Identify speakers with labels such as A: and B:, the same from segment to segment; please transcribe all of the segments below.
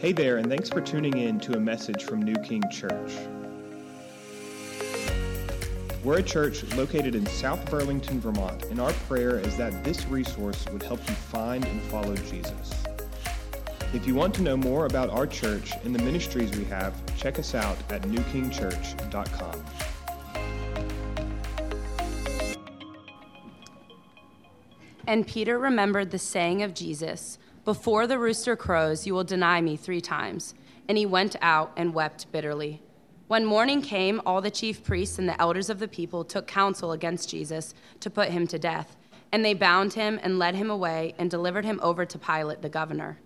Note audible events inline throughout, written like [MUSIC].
A: Hey there, and thanks for tuning in to a message from New King Church. We're a church located in South Burlington, Vermont, and our prayer is that this resource would help you find and follow Jesus. If you want to know more about our church and the ministries we have, check us out at newkingchurch.com.
B: And Peter remembered the saying of Jesus Before the rooster crows, you will deny me three times. And he went out and wept bitterly. When morning came, all the chief priests and the elders of the people took counsel against Jesus to put him to death. And they bound him and led him away and delivered him over to Pilate the governor.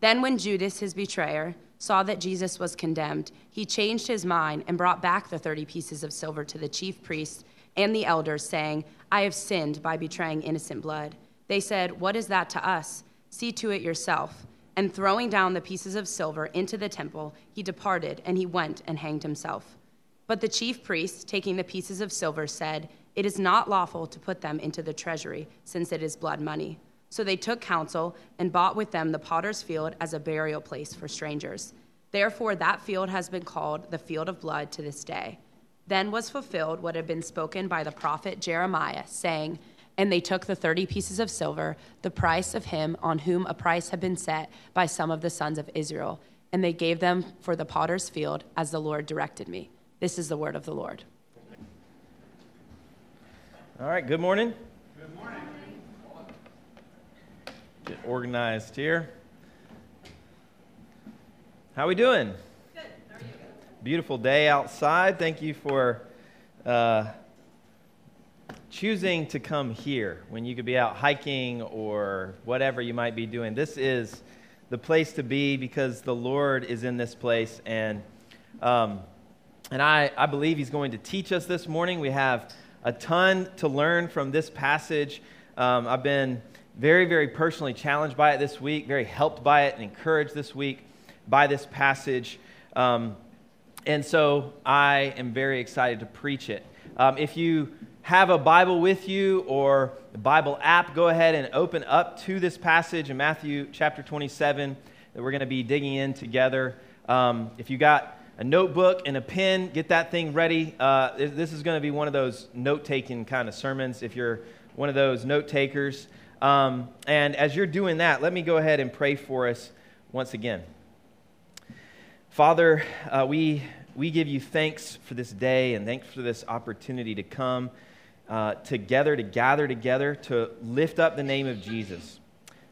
B: Then, when Judas, his betrayer, saw that Jesus was condemned, he changed his mind and brought back the 30 pieces of silver to the chief priests and the elders, saying, I have sinned by betraying innocent blood. They said, What is that to us? See to it yourself. And throwing down the pieces of silver into the temple, he departed, and he went and hanged himself. But the chief priests, taking the pieces of silver, said, It is not lawful to put them into the treasury, since it is blood money. So they took counsel and bought with them the potter's field as a burial place for strangers. Therefore, that field has been called the field of blood to this day. Then was fulfilled what had been spoken by the prophet Jeremiah, saying, and they took the 30 pieces of silver, the price of him on whom a price had been set by some of the sons of Israel, and they gave them for the potter's field as the Lord directed me. This is the word of the Lord.
C: All right, good morning. Good morning. Get organized here. How are we doing? Good. How are you? Beautiful day outside. Thank you for uh, choosing to come here when you could be out hiking or whatever you might be doing. This is the place to be because the Lord is in this place. And, um, and I, I believe He's going to teach us this morning. We have a ton to learn from this passage. Um, I've been very, very personally challenged by it this week, very helped by it, and encouraged this week by this passage. Um, and so I am very excited to preach it. Um, if you have a Bible with you or the Bible app, go ahead and open up to this passage in Matthew chapter 27 that we're going to be digging in together. Um, if you got a notebook and a pen, get that thing ready. Uh, this is going to be one of those note taking kind of sermons if you're one of those note takers. Um, and as you're doing that, let me go ahead and pray for us once again. Father, uh, we, we give you thanks for this day and thanks for this opportunity to come uh, together, to gather together, to lift up the name of Jesus,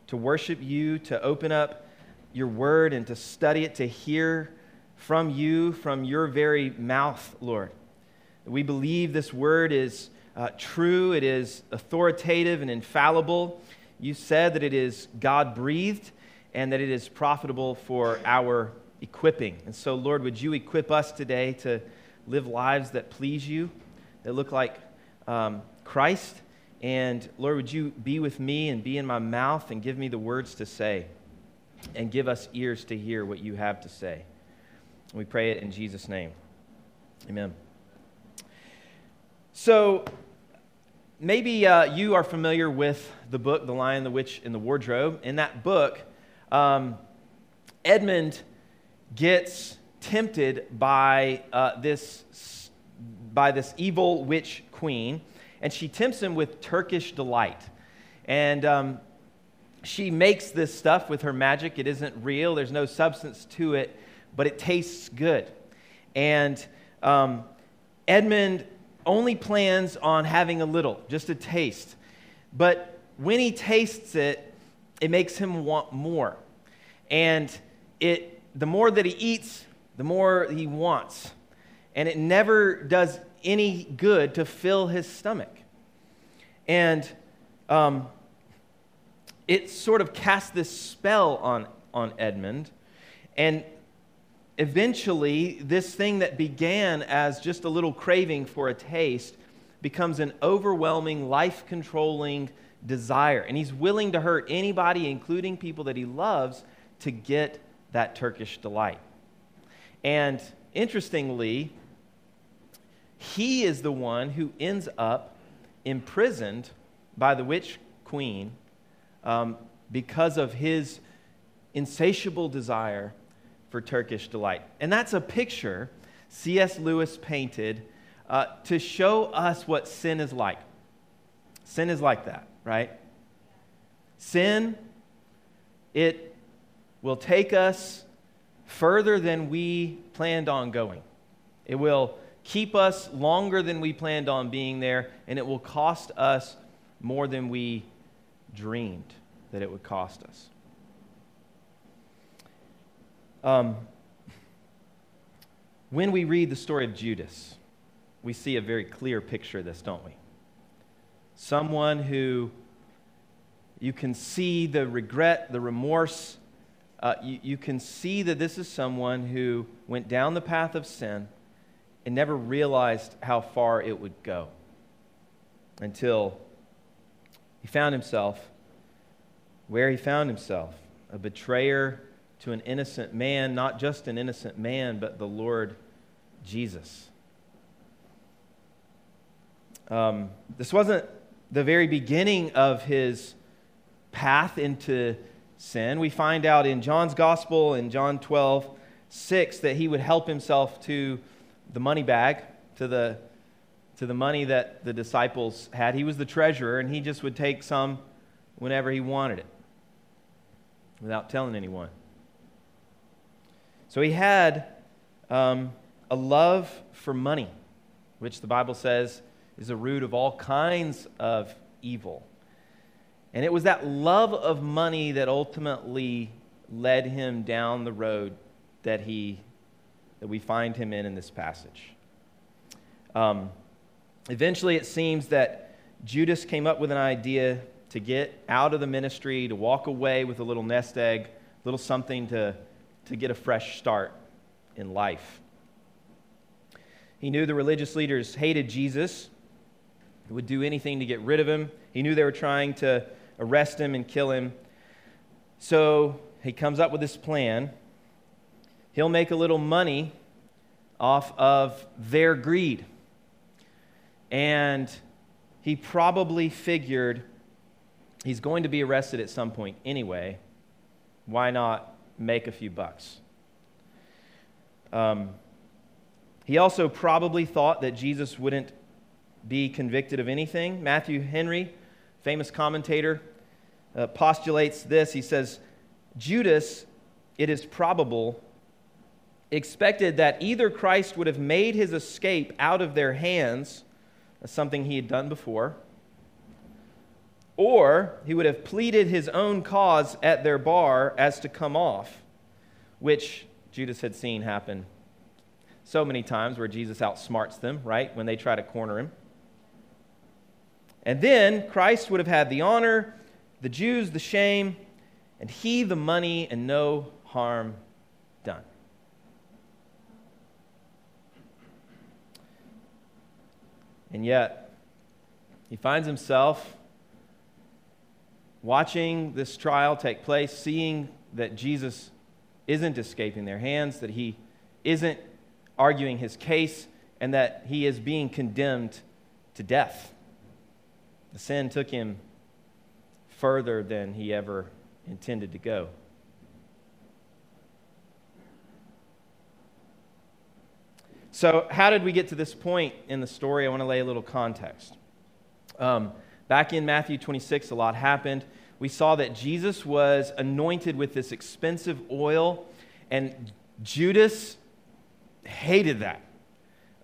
C: to worship you, to open up your word and to study it, to hear from you, from your very mouth, Lord. We believe this word is uh, true, it is authoritative and infallible. You said that it is God breathed and that it is profitable for our equipping. And so, Lord, would you equip us today to live lives that please you, that look like um, Christ. And Lord, would you be with me and be in my mouth and give me the words to say and give us ears to hear what you have to say. We pray it in Jesus' name. Amen. So, maybe uh, you are familiar with the book, The Lion, the Witch, and the Wardrobe. In that book, um, Edmund gets tempted by uh, this by this evil witch queen, and she tempts him with Turkish delight. And um, she makes this stuff with her magic. It isn't real, there's no substance to it, but it tastes good. And um, Edmund only plans on having a little, just a taste. But when he tastes it, it makes him want more. And it, the more that he eats, the more he wants. And it never does any good to fill his stomach. And um, it sort of cast this spell on, on Edmund. And eventually, this thing that began as just a little craving for a taste becomes an overwhelming, life controlling desire. And he's willing to hurt anybody, including people that he loves, to get that Turkish delight. And interestingly, he is the one who ends up imprisoned by the witch queen um, because of his insatiable desire for Turkish delight. And that's a picture C.S. Lewis painted uh, to show us what sin is like. Sin is like that, right? Sin, it will take us further than we planned on going. It will keep us longer than we planned on being there, and it will cost us more than we dreamed that it would cost us. Um, when we read the story of Judas, we see a very clear picture of this, don't we? Someone who you can see the regret, the remorse. Uh, you, you can see that this is someone who went down the path of sin and never realized how far it would go until he found himself where he found himself a betrayer to an innocent man, not just an innocent man, but the Lord Jesus. Um, this wasn't the very beginning of his path into sin. We find out in John's gospel in John 12, 6, that he would help himself to the money bag, to the, to the money that the disciples had. He was the treasurer, and he just would take some whenever he wanted it without telling anyone. So he had um, a love for money, which the Bible says is a root of all kinds of evil. And it was that love of money that ultimately led him down the road that he that we find him in in this passage. Um, eventually, it seems that Judas came up with an idea to get out of the ministry, to walk away with a little nest egg, a little something to, to get a fresh start in life. He knew the religious leaders hated Jesus, would do anything to get rid of him. He knew they were trying to arrest him and kill him. So he comes up with this plan. He'll make a little money off of their greed. And he probably figured he's going to be arrested at some point anyway. Why not make a few bucks? Um, he also probably thought that Jesus wouldn't be convicted of anything. Matthew Henry, famous commentator, uh, postulates this. He says, Judas, it is probable, expected that either Christ would have made his escape out of their hands, something he had done before, or he would have pleaded his own cause at their bar as to come off, which Judas had seen happen so many times where Jesus outsmarts them, right, when they try to corner him. And then Christ would have had the honor, the Jews the shame, and he the money, and no harm done. And yet, he finds himself watching this trial take place, seeing that Jesus isn't escaping their hands, that he isn't arguing his case, and that he is being condemned to death. The sin took him further than he ever intended to go. So, how did we get to this point in the story? I want to lay a little context. Um, back in Matthew 26, a lot happened. We saw that Jesus was anointed with this expensive oil, and Judas hated that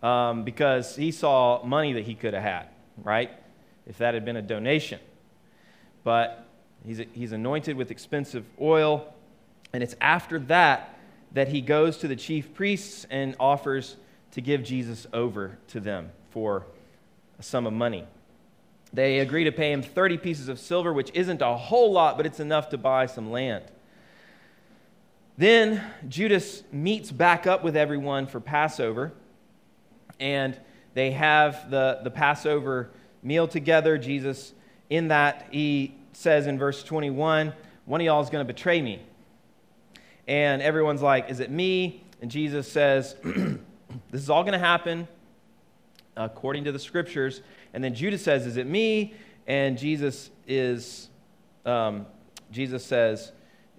C: um, because he saw money that he could have had, right? if that had been a donation. But he's, he's anointed with expensive oil, and it's after that that he goes to the chief priests and offers to give Jesus over to them for a sum of money. They agree to pay him 30 pieces of silver, which isn't a whole lot, but it's enough to buy some land. Then Judas meets back up with everyone for Passover, and they have the, the Passover meal together. Jesus, in that, he says in verse 21, one of y'all is going to betray me. And everyone's like, Is it me? And Jesus says, [CLEARS THROAT] This is all going to happen according to the scriptures. And then Judas says, Is it me? And Jesus is, um, Jesus says,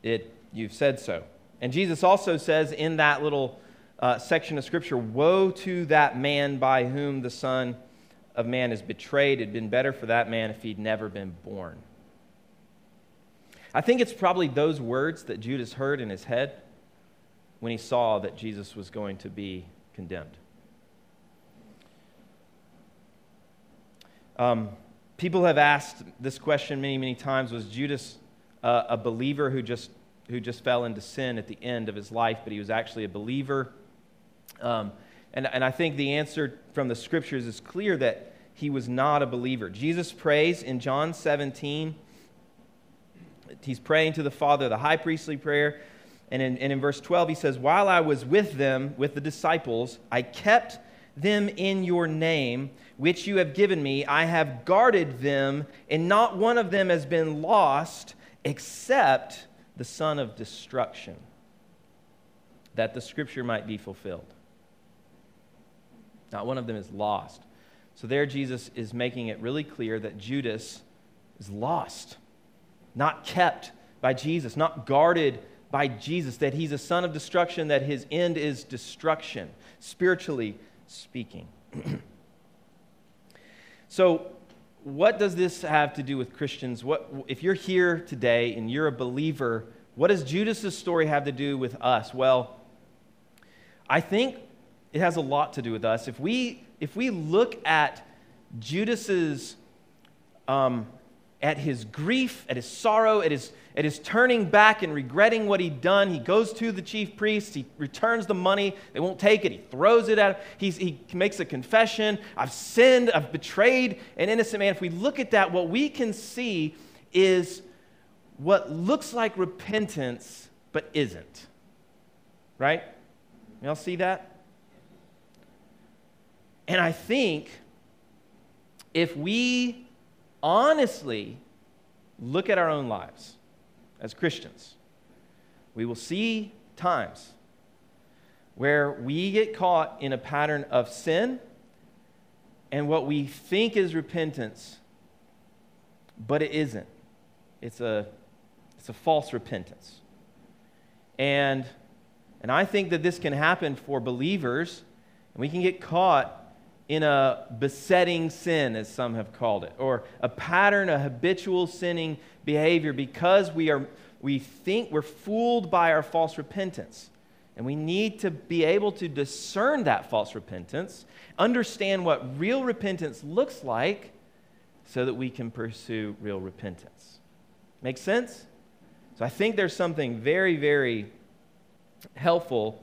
C: it, You've said so. And Jesus also says in that little uh, section of Scripture, Woe to that man by whom the Son of Man is betrayed. It'd been better for that man if he'd never been born. I think it's probably those words that Judas heard in his head when he saw that Jesus was going to be condemned. Um, people have asked this question many, many times Was Judas uh, a believer who just, who just fell into sin at the end of his life, but he was actually a believer? Um, and, and I think the answer from the scriptures is clear that he was not a believer. Jesus prays in John 17. He's praying to the Father, the high priestly prayer. And in, and in verse 12, he says, While I was with them, with the disciples, I kept them in your name, which you have given me. I have guarded them, and not one of them has been lost except the son of destruction, that the scripture might be fulfilled. Not one of them is lost. So there, Jesus is making it really clear that Judas is lost, not kept by Jesus, not guarded by Jesus, that he's a son of destruction, that his end is destruction, spiritually speaking. [CLEARS THROAT] so, what does this have to do with Christians? What, if you're here today and you're a believer, what does Judas's story have to do with us? Well, I think it has a lot to do with us. If we, if we look at Judas's, um, at his grief, at his sorrow, at his, at his turning back and regretting what he'd done, he goes to the chief priests, he returns the money, they won't take it, he throws it at He's, he makes a confession, I've sinned, I've betrayed an innocent man. If we look at that, what we can see is what looks like repentance, but isn't. Right? Y'all see that? And I think if we honestly look at our own lives as Christians, we will see times where we get caught in a pattern of sin and what we think is repentance, but it isn't. It's a, it's a false repentance. And, and I think that this can happen for believers, and we can get caught in a besetting sin, as some have called it, or a pattern of habitual sinning behavior because we, are, we think we're fooled by our false repentance. And we need to be able to discern that false repentance, understand what real repentance looks like, so that we can pursue real repentance. Make sense? So I think there's something very, very helpful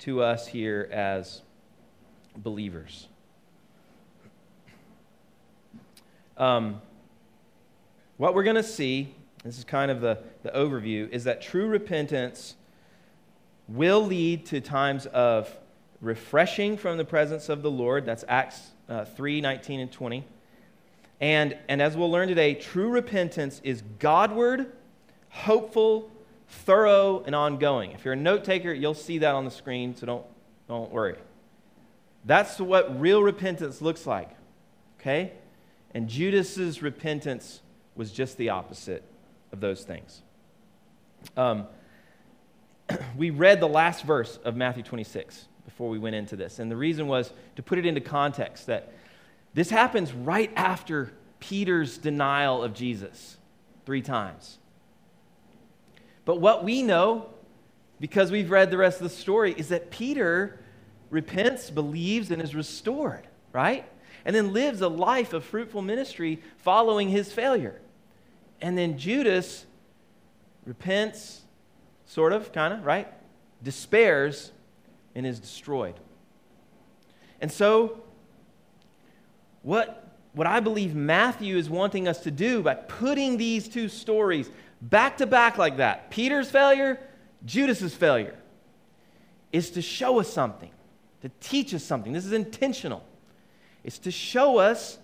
C: to us here as believers. Um, what we're going to see, this is kind of the, the overview, is that true repentance will lead to times of refreshing from the presence of the Lord. That's Acts uh, 3 19 and 20. And, and as we'll learn today, true repentance is Godward, hopeful, thorough, and ongoing. If you're a note taker, you'll see that on the screen, so don't, don't worry. That's what real repentance looks like. Okay? And Judas's repentance was just the opposite of those things. Um, [CLEARS THROAT] we read the last verse of Matthew 26 before we went into this. And the reason was to put it into context that this happens right after Peter's denial of Jesus three times. But what we know, because we've read the rest of the story, is that Peter repents, believes, and is restored, right? And then lives a life of fruitful ministry following his failure. And then Judas repents, sort of, kind of, right? Despairs and is destroyed. And so, what, what I believe Matthew is wanting us to do by putting these two stories back to back like that Peter's failure, Judas's failure is to show us something, to teach us something. This is intentional. It's to show us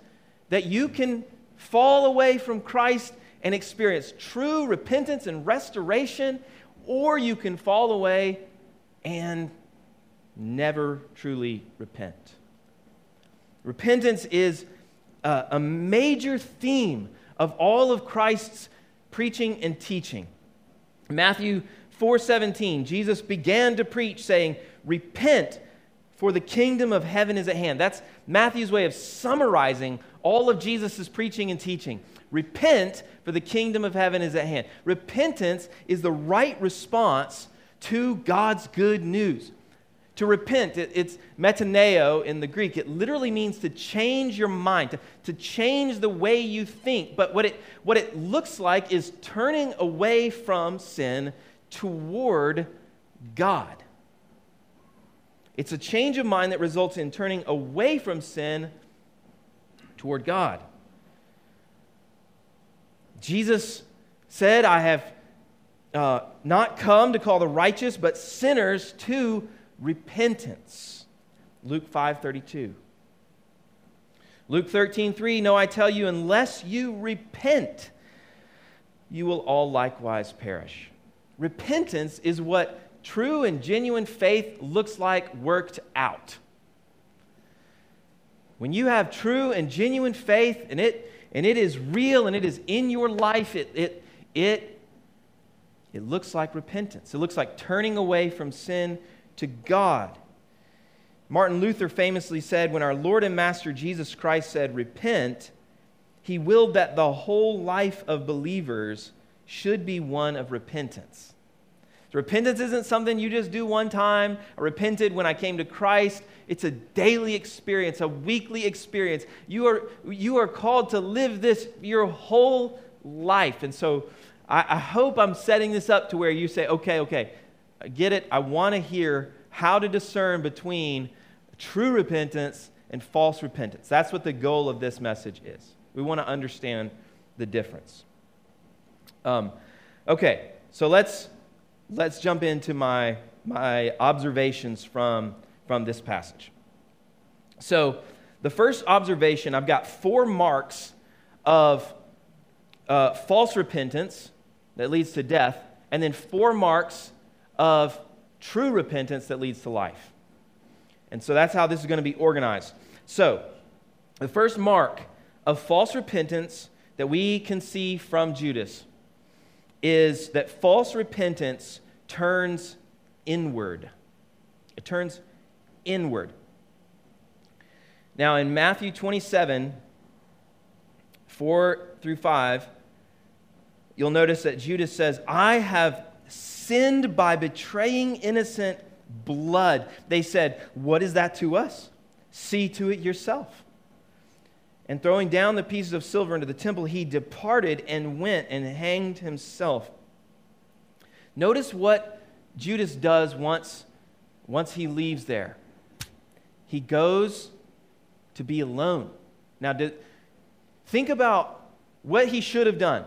C: that you can fall away from Christ and experience true repentance and restoration, or you can fall away and never truly repent. Repentance is a, a major theme of all of Christ's preaching and teaching. Matthew 4:17, Jesus began to preach saying, "Repent, for the kingdom of heaven is at hand." That's Matthew's way of summarizing all of Jesus' preaching and teaching. Repent, for the kingdom of heaven is at hand. Repentance is the right response to God's good news. To repent, it, it's metanoeo in the Greek. It literally means to change your mind, to, to change the way you think. But what it, what it looks like is turning away from sin toward God. It's a change of mind that results in turning away from sin toward God. Jesus said, I have uh, not come to call the righteous, but sinners to repentance. Luke 5:32. Luke 13:3, no I tell you unless you repent, you will all likewise perish. Repentance is what true and genuine faith looks like worked out. When you have true and genuine faith and it and it is real and it is in your life, it it it it looks like repentance. It looks like turning away from sin to God. Martin Luther famously said, when our Lord and Master Jesus Christ said, Repent, he willed that the whole life of believers should be one of repentance. Repentance isn't something you just do one time. I repented when I came to Christ. It's a daily experience, a weekly experience. You are, you are called to live this your whole life. And so I, I hope I'm setting this up to where you say, okay, okay, I get it. I want to hear how to discern between true repentance and false repentance. That's what the goal of this message is. We want to understand the difference. Um, okay, so let's let's jump into my my observations from from this passage. So, the first observation, I've got four marks of uh, false repentance that leads to death, and then four marks of true repentance that leads to life. And so that's how this is going to be organized. So, the first mark of false repentance that we can see from Judas is that false repentance turns inward. It turns inward. Now, in Matthew 27, 4 through 5, you'll notice that Judas says, I have sinned by betraying innocent blood. They said, What is that to us? See to it yourself. And throwing down the pieces of silver into the temple, he departed and went and hanged himself. Notice what Judas does once, once he leaves there. He goes to be alone. Now, did, think about what he should have done.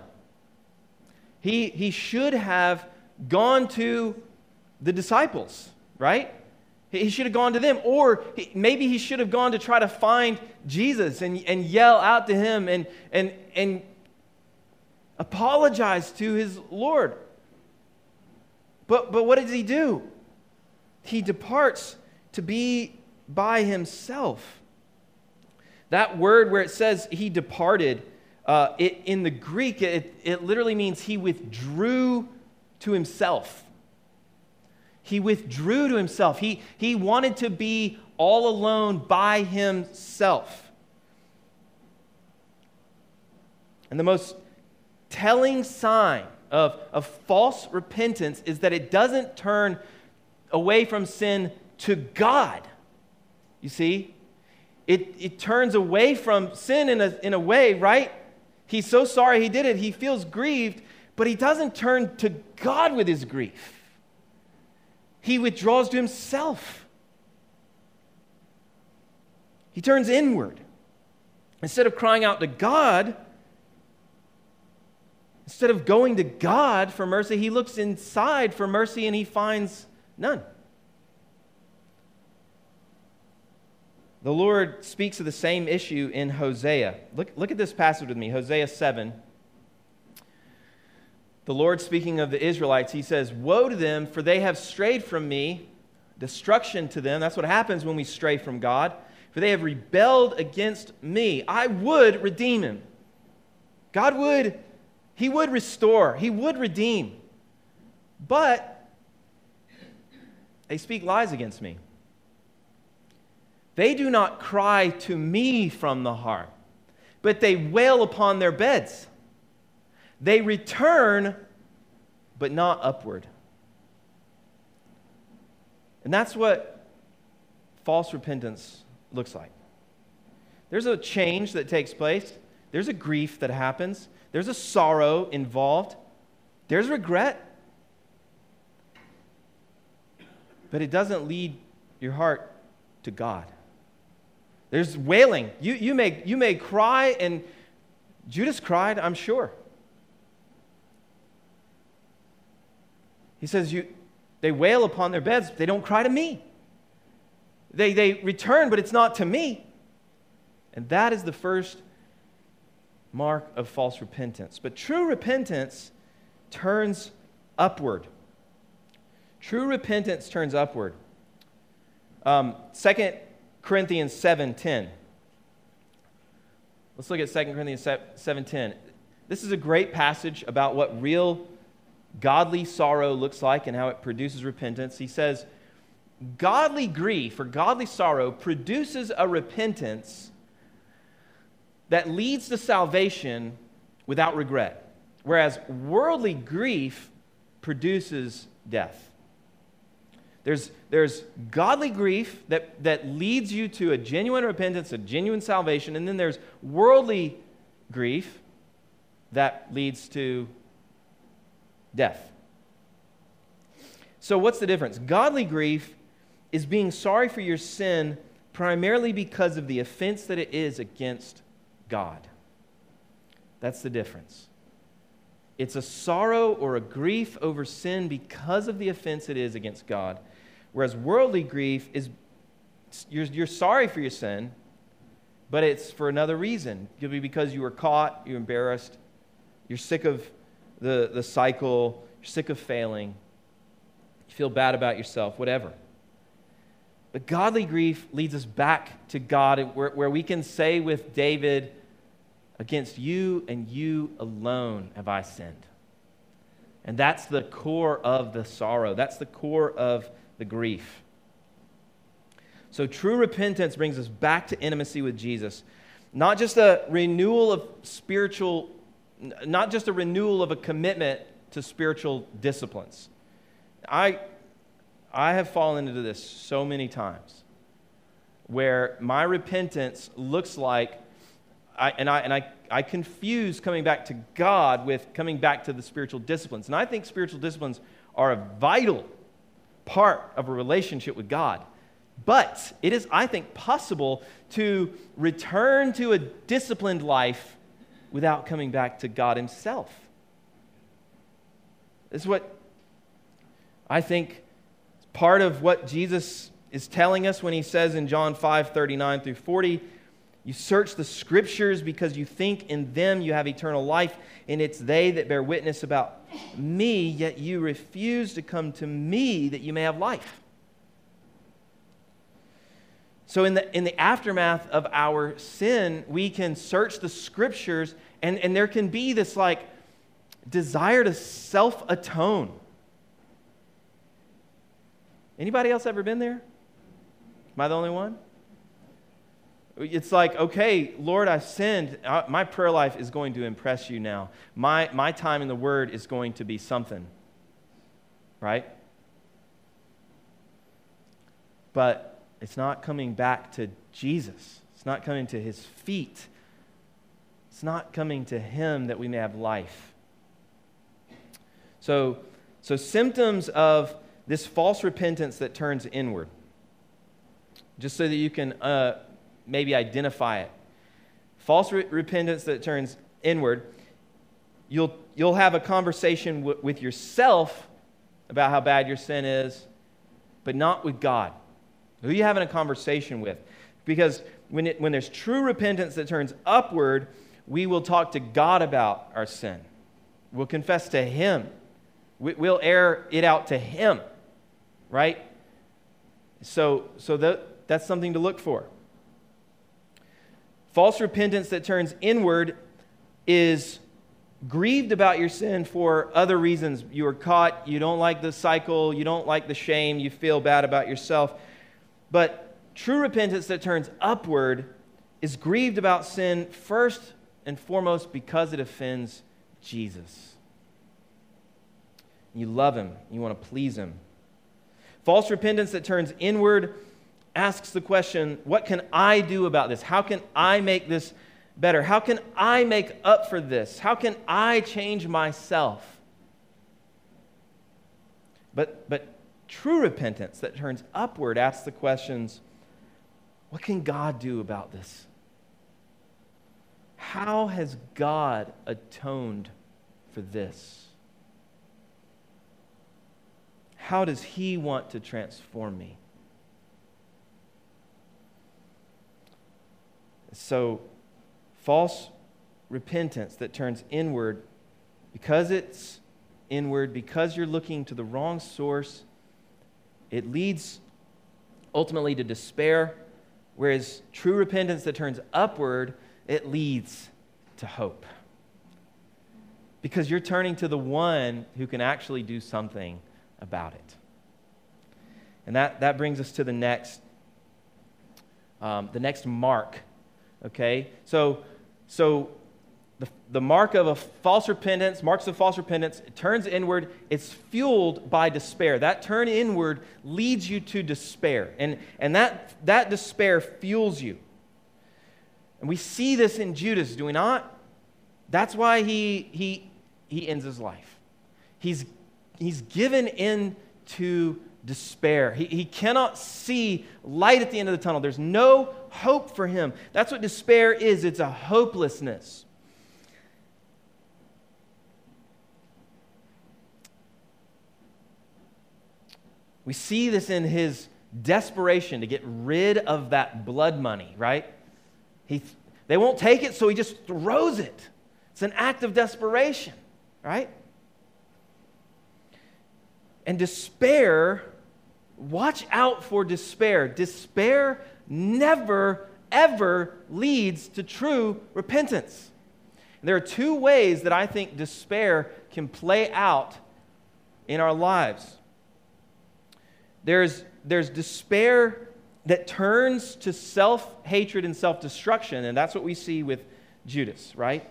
C: He, he should have gone to the disciples, right? He should have gone to them. Or maybe he should have gone to try to find Jesus and, and yell out to him and, and, and apologize to his Lord. But, but what does he do? He departs to be by himself. That word where it says he departed, uh, it, in the Greek, it, it literally means he withdrew to himself. He withdrew to himself. He, he wanted to be all alone by himself. And the most telling sign of, of false repentance is that it doesn't turn away from sin to God. You see? It, it turns away from sin in a, in a way, right? He's so sorry he did it. He feels grieved, but he doesn't turn to God with his grief. He withdraws to himself. He turns inward. Instead of crying out to God, instead of going to God for mercy, he looks inside for mercy and he finds none. The Lord speaks of the same issue in Hosea. Look, look at this passage with me Hosea 7. The Lord speaking of the Israelites, he says, Woe to them, for they have strayed from me, destruction to them. That's what happens when we stray from God. For they have rebelled against me. I would redeem him. God would, he would restore, he would redeem. But they speak lies against me. They do not cry to me from the heart, but they wail upon their beds. They return, but not upward. And that's what false repentance looks like. There's a change that takes place, there's a grief that happens, there's a sorrow involved, there's regret. But it doesn't lead your heart to God. There's wailing. You, you, may, you may cry, and Judas cried, I'm sure. He says, you, They wail upon their beds, they don't cry to me. They, they return, but it's not to me. And that is the first mark of false repentance. But true repentance turns upward. True repentance turns upward. Um, 2 Corinthians 7.10. Let's look at 2 Corinthians 7.10. This is a great passage about what real godly sorrow looks like and how it produces repentance. He says, Godly grief or godly sorrow produces a repentance that leads to salvation without regret, whereas worldly grief produces death. There's, there's godly grief that, that leads you to a genuine repentance, a genuine salvation, and then there's worldly grief that leads to death. So, what's the difference? Godly grief is being sorry for your sin primarily because of the offense that it is against God. That's the difference. It's a sorrow or a grief over sin because of the offense it is against God. Whereas worldly grief is you're, you're sorry for your sin, but it's for another reason. It could be because you were caught, you're embarrassed, you're sick of the, the cycle, you're sick of failing, you feel bad about yourself, whatever. But godly grief leads us back to God, where, where we can say with David, Against you and you alone have I sinned. And that's the core of the sorrow. That's the core of the grief. So, true repentance brings us back to intimacy with Jesus. Not just a renewal of spiritual, not just a renewal of a commitment to spiritual disciplines. I, I have fallen into this so many times where my repentance looks like, I, and, I, and I, I confuse coming back to God with coming back to the spiritual disciplines. And I think spiritual disciplines are a vital part of a relationship with God. But it is, I think, possible to return to a disciplined life without coming back to God Himself. This is what I think part of what Jesus is telling us when He says in John 5 39 through 40, you search the scriptures because you think in them you have eternal life, and it's they that bear witness about me, yet you refuse to come to me that you may have life. So, in the, in the aftermath of our sin, we can search the scriptures, and, and there can be this like desire to self atone. Anybody else ever been there? Am I the only one? It's like, okay, Lord, I've sinned. Uh, my prayer life is going to impress you now. My, my time in the Word is going to be something, right? But it's not coming back to Jesus. It's not coming to his feet. It's not coming to him that we may have life. So, so symptoms of this false repentance that turns inward, just so that you can uh, maybe identify it. False re- repentance that turns inward, you'll, you'll have a conversation w- with yourself about how bad your sin is, but not with God. Who are you having a conversation with? Because when, it, when there's true repentance that turns upward, we will talk to God about our sin. We'll confess to Him. We, will air it out to Him, right? So, so that, that's something to look for. False repentance that turns inward is grieved about your sin for other reasons. You were caught, you don't like the cycle, you don't like the shame, you feel bad about yourself. But true repentance that turns upward is grieved about sin first and foremost because it offends Jesus. You love him, you want to please him. False repentance that turns inward asks the question what can I do about this? How can I make this better? How can I make up for this? How can I change myself? But, but true repentance that turns upward asks the questions what can God do about this? How has God atoned for this? How does He want to transform me? So, false repentance that turns inward, because it's inward, because you're looking to the wrong source, it leads ultimately to despair. Whereas true repentance that turns upward, it leads to hope. Because you're turning to the one who can actually do something about it. And that, that brings us to the next, um, the next mark. Okay? So so the, the mark of a false repentance, marks of false repentance, it turns inward. It's fueled by despair. That turn inward leads you to despair. And, and that, that despair fuels you. And we see this in Judas, do we not? That's why he, he, he ends his life. He's, he's given in to despair. He, he cannot see light at the end of the tunnel. There's no hope for him. That's what despair is it's a hopelessness. We see this in his desperation to get rid of that blood money, right? He, they won't take it, so he just throws it. It's an act of desperation, right? And despair watch out for despair. Despair never, ever leads to true repentance. And there are two ways that I think despair can play out in our lives. There's, there's despair that turns to self hatred and self destruction, and that's what we see with Judas, right?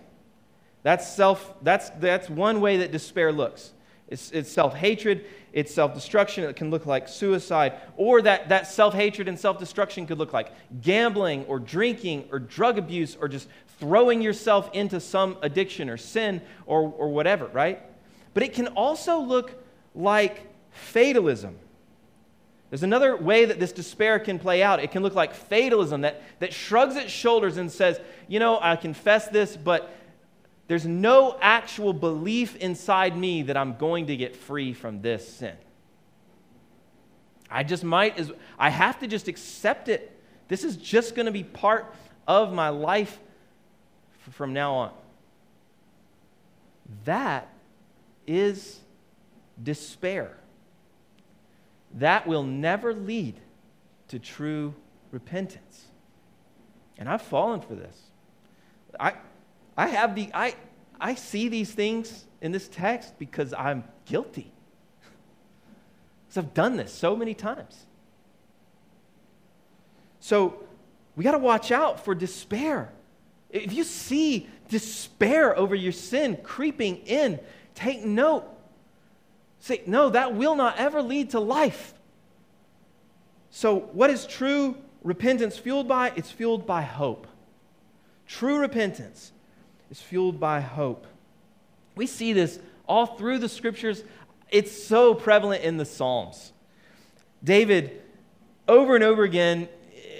C: That's, self, that's, that's one way that despair looks. It's, it's self hatred, it's self destruction. It can look like suicide. Or that, that self hatred and self destruction could look like gambling or drinking or drug abuse or just throwing yourself into some addiction or sin or, or whatever, right? But it can also look like fatalism. There's another way that this despair can play out. It can look like fatalism that, that shrugs its shoulders and says, You know, I confess this, but there's no actual belief inside me that I'm going to get free from this sin. I just might as I have to just accept it. This is just going to be part of my life from now on. That is despair. That will never lead to true repentance. And I've fallen for this. I, I have the, I, I see these things in this text because I'm guilty. [LAUGHS] Because I've done this so many times. So we got to watch out for despair. If you see despair over your sin creeping in, take note. Say, no, that will not ever lead to life. So, what is true repentance fueled by? It's fueled by hope. True repentance is fueled by hope. We see this all through the scriptures. It's so prevalent in the Psalms. David, over and over again,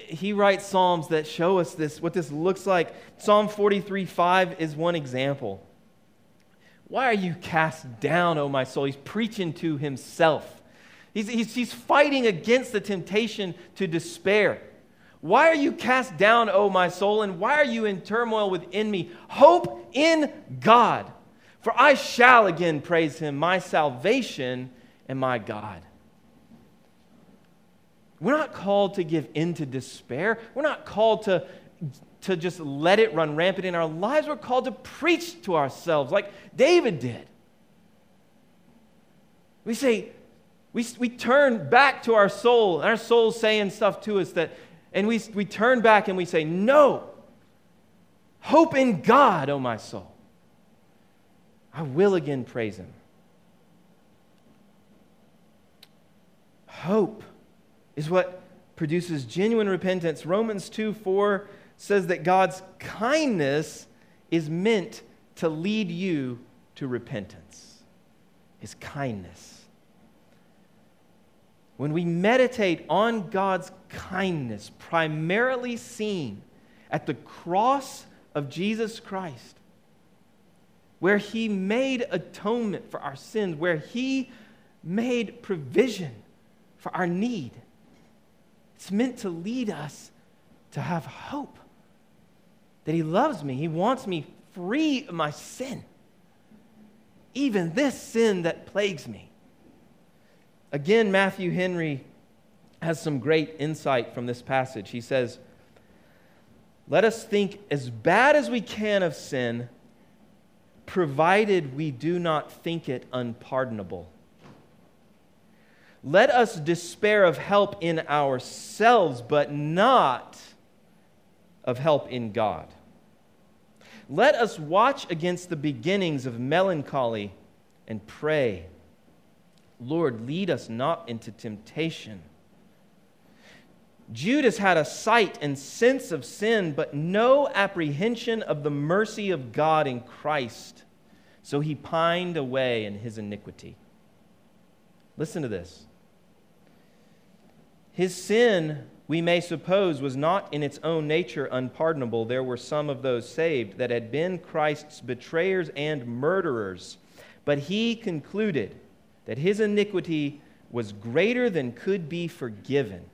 C: he writes psalms that show us this, what this looks like. Psalm 43 5 is one example. Why are you cast down, O my soul? He's preaching to himself. He's, he's, he's fighting against the temptation to despair. Why are you cast down, O my soul, and why are you in turmoil within me? Hope in God, for I shall again praise him, my salvation and my God. We're not called to give in to despair. We're not called to, to just let it run rampant in our lives. We're called to preach to ourselves like David did. We say, we, we turn back to our soul, and our soul's saying stuff to us that, and we, we turn back and we say, No, hope in God, O my soul. I will again praise him. Hope is what produces genuine repentance. Romans 2 4 says that God's kindness is meant to lead you to repentance. His kindness. When we meditate on God's kindness, primarily seen at the cross of Jesus Christ, where He made atonement for our sins, where He made provision for our need, it's meant to lead us to have hope that He loves me. He wants me free of my sin, even this sin that plagues me. Again, Matthew Henry has some great insight from this passage. He says, Let us think as bad as we can of sin, provided we do not think it unpardonable. Let us despair of help in ourselves, but not of help in God. Let us watch against the beginnings of melancholy and pray Lord, lead us not into temptation. Judas had a sight and sense of sin, but no apprehension of the mercy of God in Christ. So he pined away in his iniquity. Listen to this. His sin, we may suppose, was not in its own nature unpardonable. There were some of those saved that had been Christ's betrayers and murderers. But he concluded that his iniquity was greater than could be forgiven.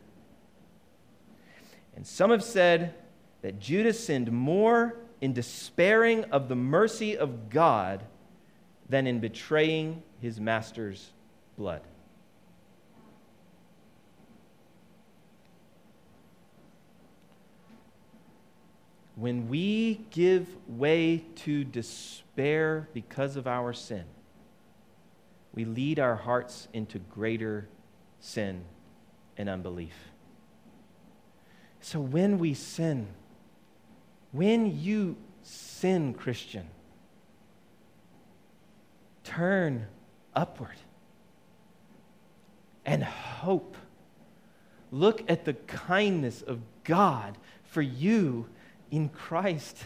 C: And some have said that Judas sinned more in despairing of the mercy of God than in betraying his master's blood. When we give way to despair because of our sin, we lead our hearts into greater sin and unbelief. So when we sin, when you sin, Christian, turn upward and hope. Look at the kindness of God for you in Christ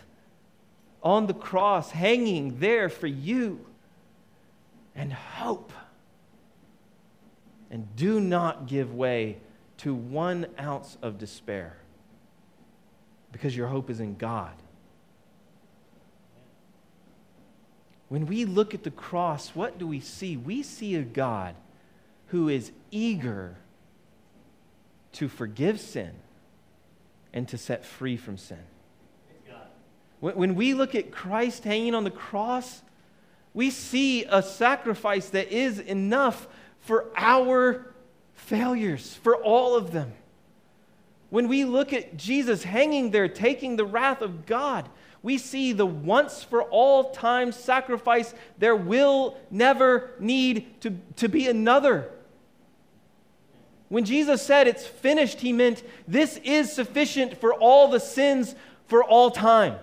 C: on the cross, hanging there for you and hope. And do not give way to one ounce of despair because your hope is in God. When we look at the cross, what do we see? We see a God who is eager to forgive sin and to set free from sin. When we look at Christ hanging on the cross, we see a sacrifice that is enough for our failures, for all of them. When we look at Jesus hanging there, taking the wrath of God, we see the once for all time sacrifice. There will never need to, to be another. When Jesus said it's finished, he meant this is sufficient for all the sins for all time.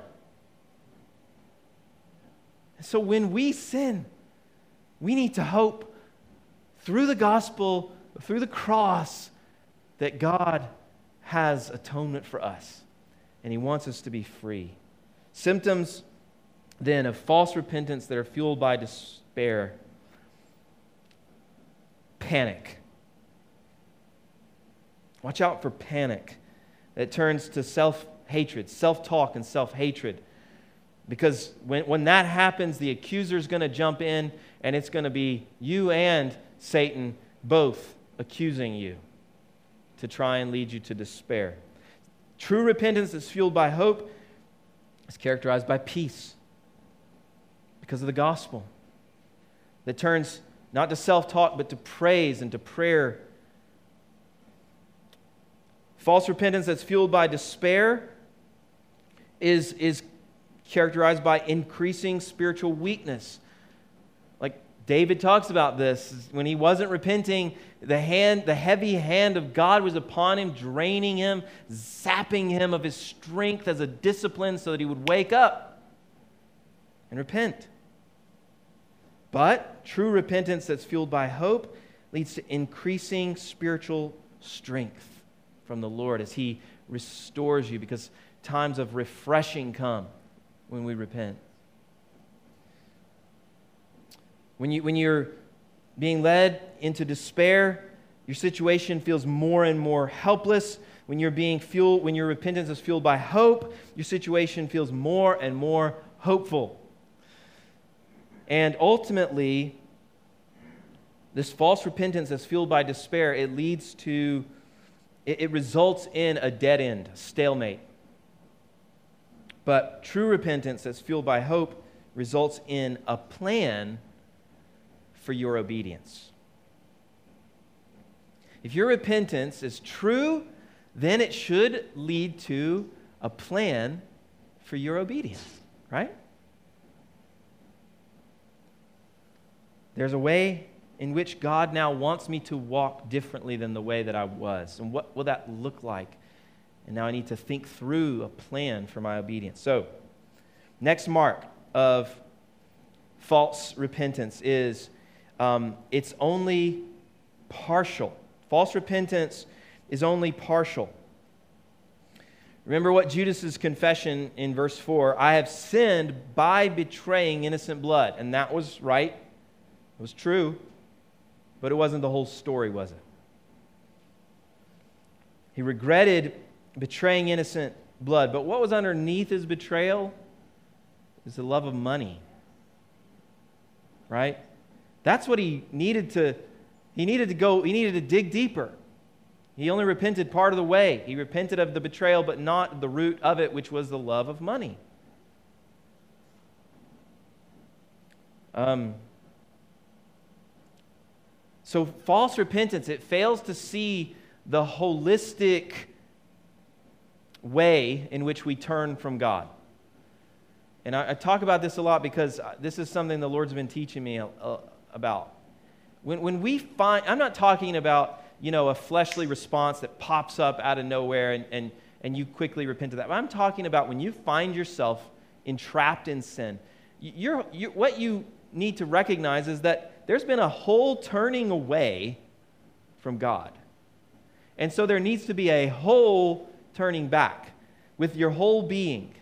C: So when we sin, we need to hope through the gospel, through the cross, that God has atonement for us and He wants us to be free. Symptoms then of false repentance that are fueled by despair panic. Watch out for panic that turns to self hatred, self talk, and self hatred. Because when, when that happens, the accuser is going to jump in, and it's going to be you and Satan both accusing you to try and lead you to despair. True repentance is fueled by hope is characterized by peace because of the gospel that turns not to self talk, but to praise and to prayer. False repentance that's fueled by despair is, is characterized by increasing spiritual weakness. Like David talks about this when he wasn't repenting, the hand, the heavy hand of God was upon him, draining him, zapping him of his strength as a discipline so that he would wake up and repent. But true repentance that's fueled by hope leads to increasing spiritual strength from the Lord as He restores you because times of refreshing come when we repent. When, you, when you're being led into despair, your situation feels more and more helpless. When you're being fueled, when your repentance is fueled by hope, your situation feels more and more hopeful. And ultimately, this false repentance that's fueled by despair, it leads to, it, it results in a dead end, stalemate. But true repentance that's fueled by hope results in a plan for your obedience. If your repentance is true, then it should lead to a plan for your obedience, right? There's a way in which God now wants me to walk differently than the way that I was. And what will that look like? And now I need to think through a plan for my obedience. So, next mark of false repentance is um, it's only partial. False repentance is only partial. Remember what Judas's confession in verse 4 I have sinned by betraying innocent blood. And that was right it was true, but it wasn't the whole story, was it? He regretted betraying innocent blood, but what was underneath his betrayal is the love of money. Right? That's what he needed to he needed to go he needed to dig deeper. He only repented part of the way. He repented of the betrayal but not the root of it which was the love of money. Um, so, false repentance, it fails to see the holistic way in which we turn from God. And I, I, talk about this a lot because this is something the Lord's been teaching me uh, about. When, when we find, I'm not talking about, you know, a fleshly response that pops up out of nowhere and, and, and you quickly repent of that. But I'm talking about when you find yourself entrapped in sin. You're, you're, what you need to recognize is that there's been a whole turning away from God. And so there needs to be a whole turning back with your whole being.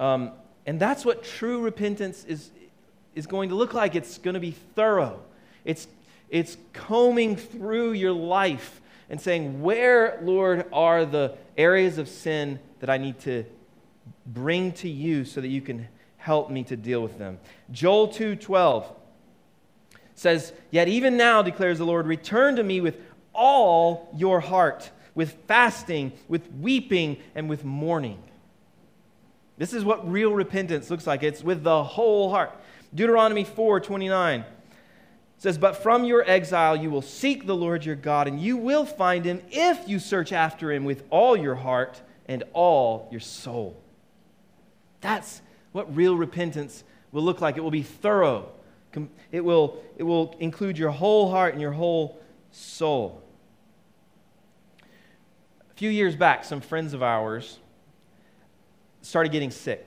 C: Um, and that's what true repentance is, is going to look like. It's going to be thorough. It's, it's combing through your life and saying, Where, Lord, are the areas of sin that I need to bring to you so that you can help me to deal with them. Joel 2:12 says, "Yet even now declares the Lord, return to me with all your heart, with fasting, with weeping, and with mourning." This is what real repentance looks like. It's with the whole heart. Deuteronomy 4:29 says, "But from your exile you will seek the Lord your God, and you will find him if you search after him with all your heart and all your soul." That's what real repentance will look like. It will be thorough, it will, it will include your whole heart and your whole soul. A few years back, some friends of ours started getting sick.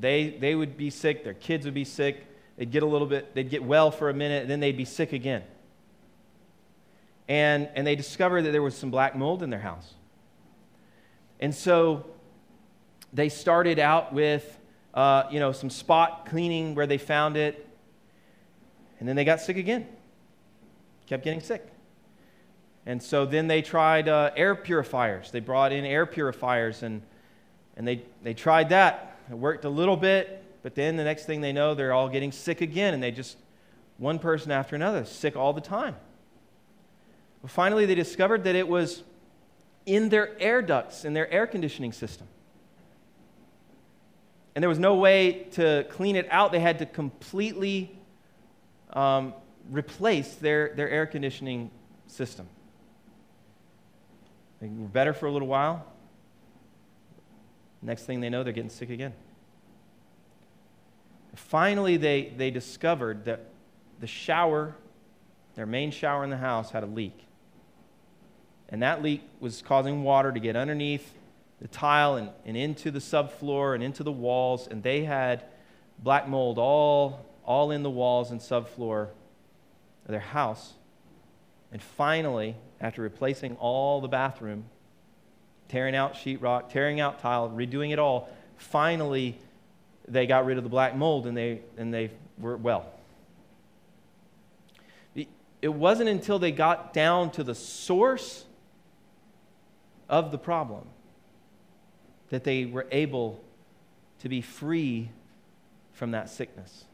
C: They, they would be sick, their kids would be sick, they'd get a little bit, they'd get well for a minute, and then they'd be sick again. And, and they discovered that there was some black mold in their house. And so they started out with, uh, you know, some spot cleaning where they found it, and then they got sick again. Kept getting sick. And so then they tried uh, air purifiers. They brought in air purifiers, and, and they, they tried that. It worked a little bit, but then the next thing they know, they're all getting sick again, and they just, one person after another, sick all the time. Well, finally, they discovered that it was in their air ducts, in their air conditioning system and there was no way to clean it out. They had to completely um, replace their, their air conditioning system. They were better for a little while. Next thing they know, they're getting sick again. Finally, they, they discovered that the shower, their main shower in the house, had a leak. And that leak was causing water to get underneath the tile and, and into the subfloor and into the walls. And they had black mold all, all in the walls and subfloor of their house. And finally, after replacing all the bathroom, tearing out sheetrock, tearing out tile, redoing it all, finally they got rid of the black mold and they, and they were well. It wasn't until they got down to the source of the problem that they were able to be free from that sickness.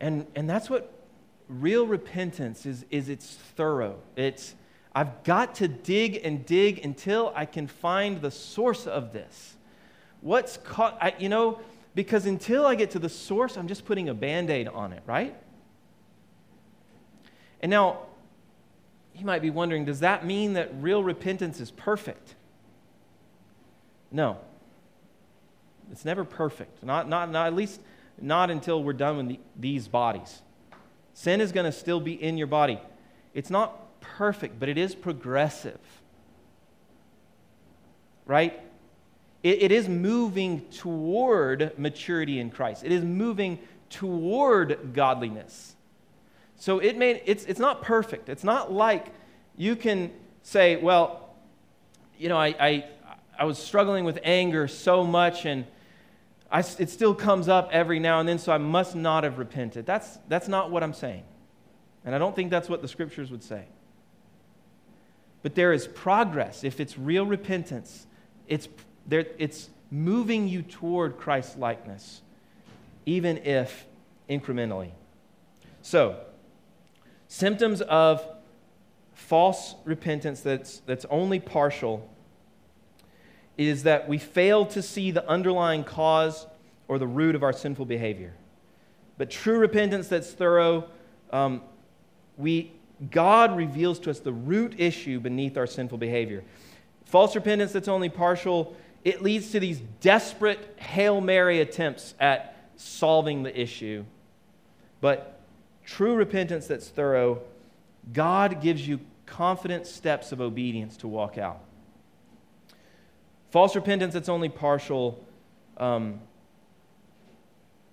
C: And, and that's what real repentance is, is it's thorough. It's, I've got to dig and dig until I can find the source of this. What's caught, I, you know, because until I get to the source, I'm just putting a band aid on it, right? And now, you might be wondering does that mean that real repentance is perfect? No. It's never perfect. Not, not, not at least not until we're done with the, these bodies. Sin is going to still be in your body. It's not perfect, but it is progressive. Right? It, it is moving toward maturity in Christ, it is moving toward godliness. So it made, it's, it's not perfect. It's not like you can say, well, you know, I, I, I was struggling with anger so much and I, it still comes up every now and then, so I must not have repented. That's, that's not what I'm saying. And I don't think that's what the scriptures would say. But there is progress. If it's real repentance, it's, there, it's moving you toward Christ's likeness, even if incrementally. So, symptoms of false repentance that's, that's only partial is that we fail to see the underlying cause or the root of our sinful behavior. But true repentance that's thorough, um, we, God reveals to us the root issue beneath our sinful behavior. False repentance that's only partial, it leads to these desperate Hail Mary attempts at solving the issue. But true repentance that's thorough, God gives you confident steps of obedience to walk out. False repentance, it's only partial. Um,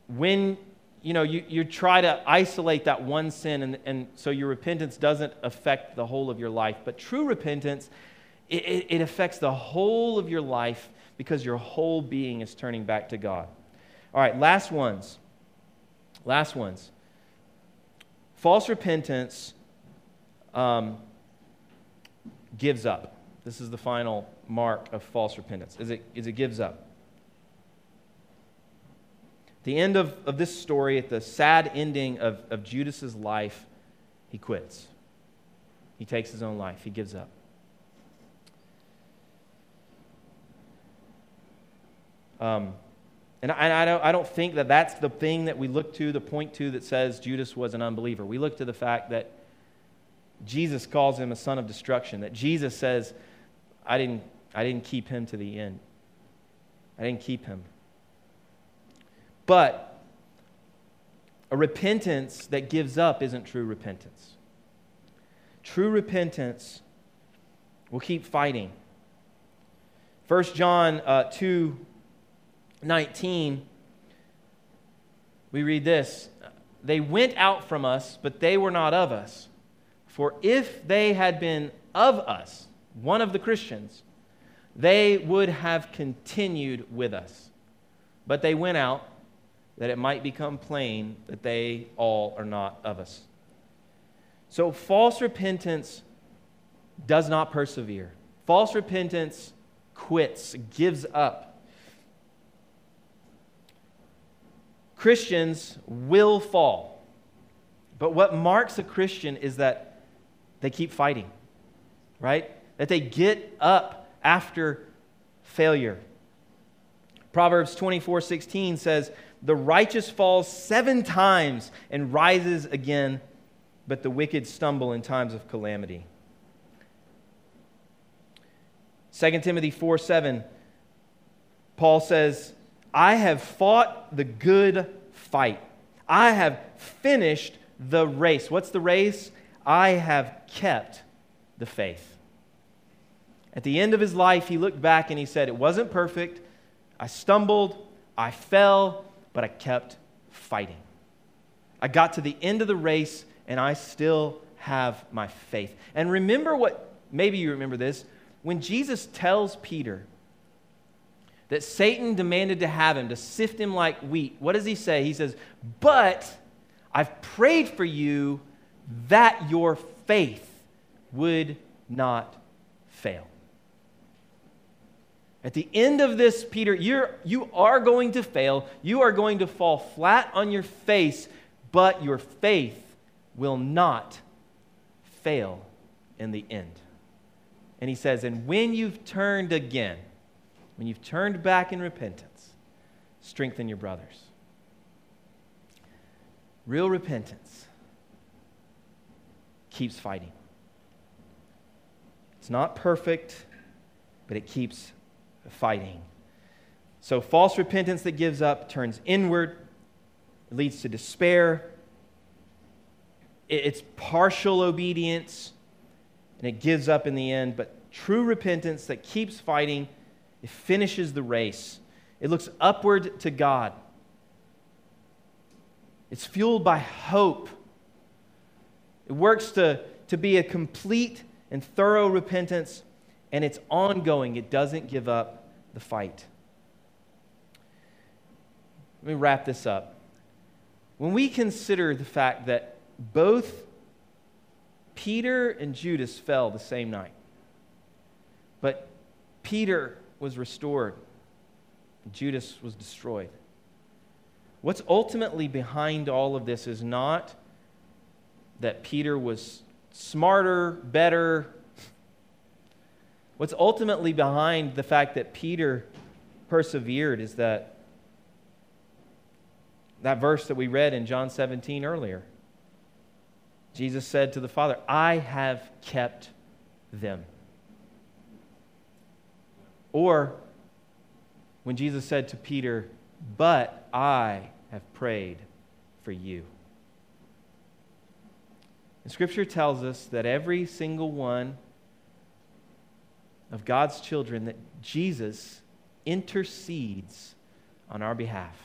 C: when you know you, you try to isolate that one sin and, and so your repentance doesn't affect the whole of your life. But true repentance it, it, affects the whole of your life because your whole being is turning back to god. All right last ones. Last ones. False repentance um, gives up. This is the final mark of false repentance, is it, is it gives up. the end of, of this story, at the sad ending of, of Judas's life, he quits. He takes his own life. He gives up. Um, and I, I, don't, I don't think that that's the thing that we look to, the point to that says Judas was an unbeliever. We look to the fact that Jesus calls him a son of destruction, that Jesus says, I didn't, I didn't keep him to the end. I didn't keep him. But a repentance that gives up isn't true repentance. True repentance will keep fighting. 1 John uh, 2 19, we read this They went out from us, but they were not of us. For if they had been of us, one of the Christians, they would have continued with us. But they went out that it might become plain that they all are not of us. So false repentance does not persevere. False repentance quits, gives up. Christians will fall. But what marks a Christian is that they keep fighting, right? that they get up after failure. Proverbs 24 16 says, The righteous falls seven times and rises again, but the wicked stumble in times of calamity. 2 Timothy 4 7, Paul says, I have fought the good fight. I have finished the race. What's the race? I have kept the faith. At the end of his life, he looked back and he said, It wasn't perfect. I stumbled, I fell, but I kept fighting. I got to the end of the race and I still have my faith. And remember what, maybe you remember this, when Jesus tells Peter that Satan demanded to have him, to sift him like wheat, what does he say? He says, But I've prayed for you that your faith would not fail. At the end of this, Peter, you're, you are going to fail. You are going to fall flat on your face, but your faith will not fail in the end. And he says, And when you've turned again, when you've turned back in repentance, strengthen your brothers. Real repentance keeps fighting. It's not perfect, but it keeps fighting. So, false repentance that gives up turns inward, leads to despair. It's partial obedience, and it gives up in the end. But true repentance that keeps fighting, it finishes the race. It looks upward to God. It's fueled by hope. It works to, to be a complete and thorough repentance, and it's ongoing. It doesn't give up the fight. Let me wrap this up. When we consider the fact that both Peter and Judas fell the same night, but Peter was restored, Judas was destroyed. What's ultimately behind all of this is not that Peter was smarter, better. What's ultimately behind the fact that Peter persevered is that that verse that we read in John 17 earlier. Jesus said to the Father, I have kept them. Or when Jesus said to Peter, But I have prayed for you. And Scripture tells us that every single one of God's children, that Jesus intercedes on our behalf.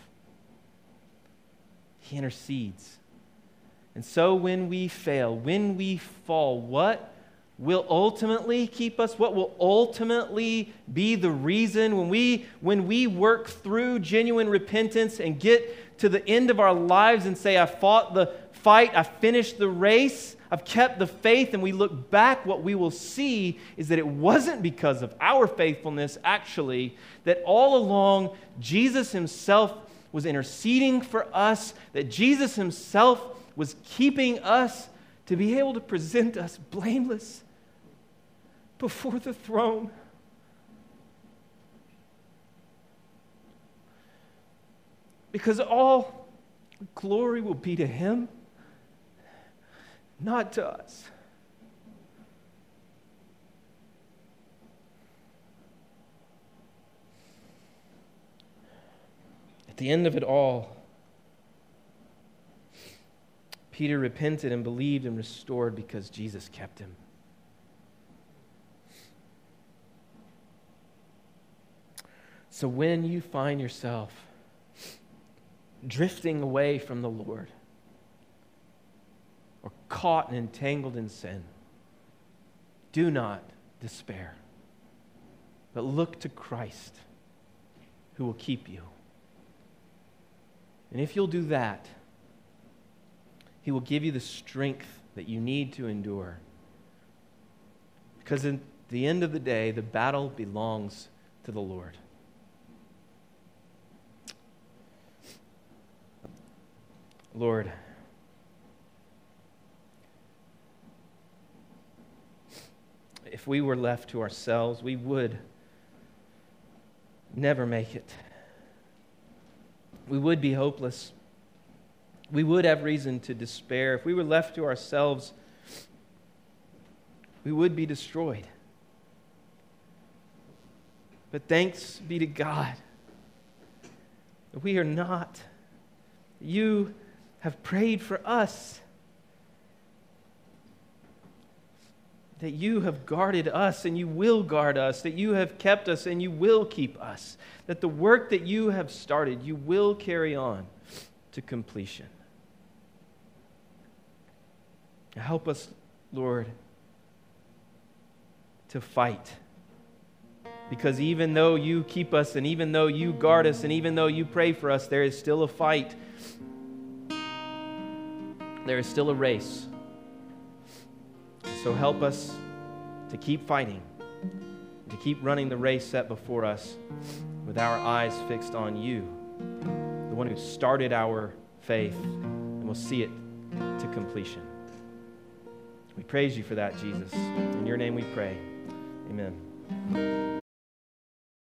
C: He intercedes. And so when we fail, when we fall, what will ultimately keep us what will ultimately be the reason when we when we work through genuine repentance and get to the end of our lives and say i fought the fight i finished the race i've kept the faith and we look back what we will see is that it wasn't because of our faithfulness actually that all along jesus himself was interceding for us that jesus himself was keeping us to be able to present us blameless before the throne. Because all glory will be to Him, not to us. At the end of it all, Peter repented and believed and restored because Jesus kept him. So when you find yourself drifting away from the Lord or caught and entangled in sin, do not despair, but look to Christ who will keep you. And if you'll do that, He will give you the strength that you need to endure. Because at the end of the day, the battle belongs to the Lord. Lord, if we were left to ourselves, we would never make it. We would be hopeless. We would have reason to despair. If we were left to ourselves, we would be destroyed. But thanks be to God we are not. You have prayed for us. That you have guarded us and you will guard us. That you have kept us and you will keep us. That the work that you have started, you will carry on to completion. Help us, Lord, to fight. Because even though you keep us, and even though you guard us, and even though you pray for us, there is still a fight. There is still a race. So help us to keep fighting, to keep running the race set before us with our eyes fixed on you, the one who started our faith, and will see it to completion. We praise you for that, Jesus. In your name we pray. Amen.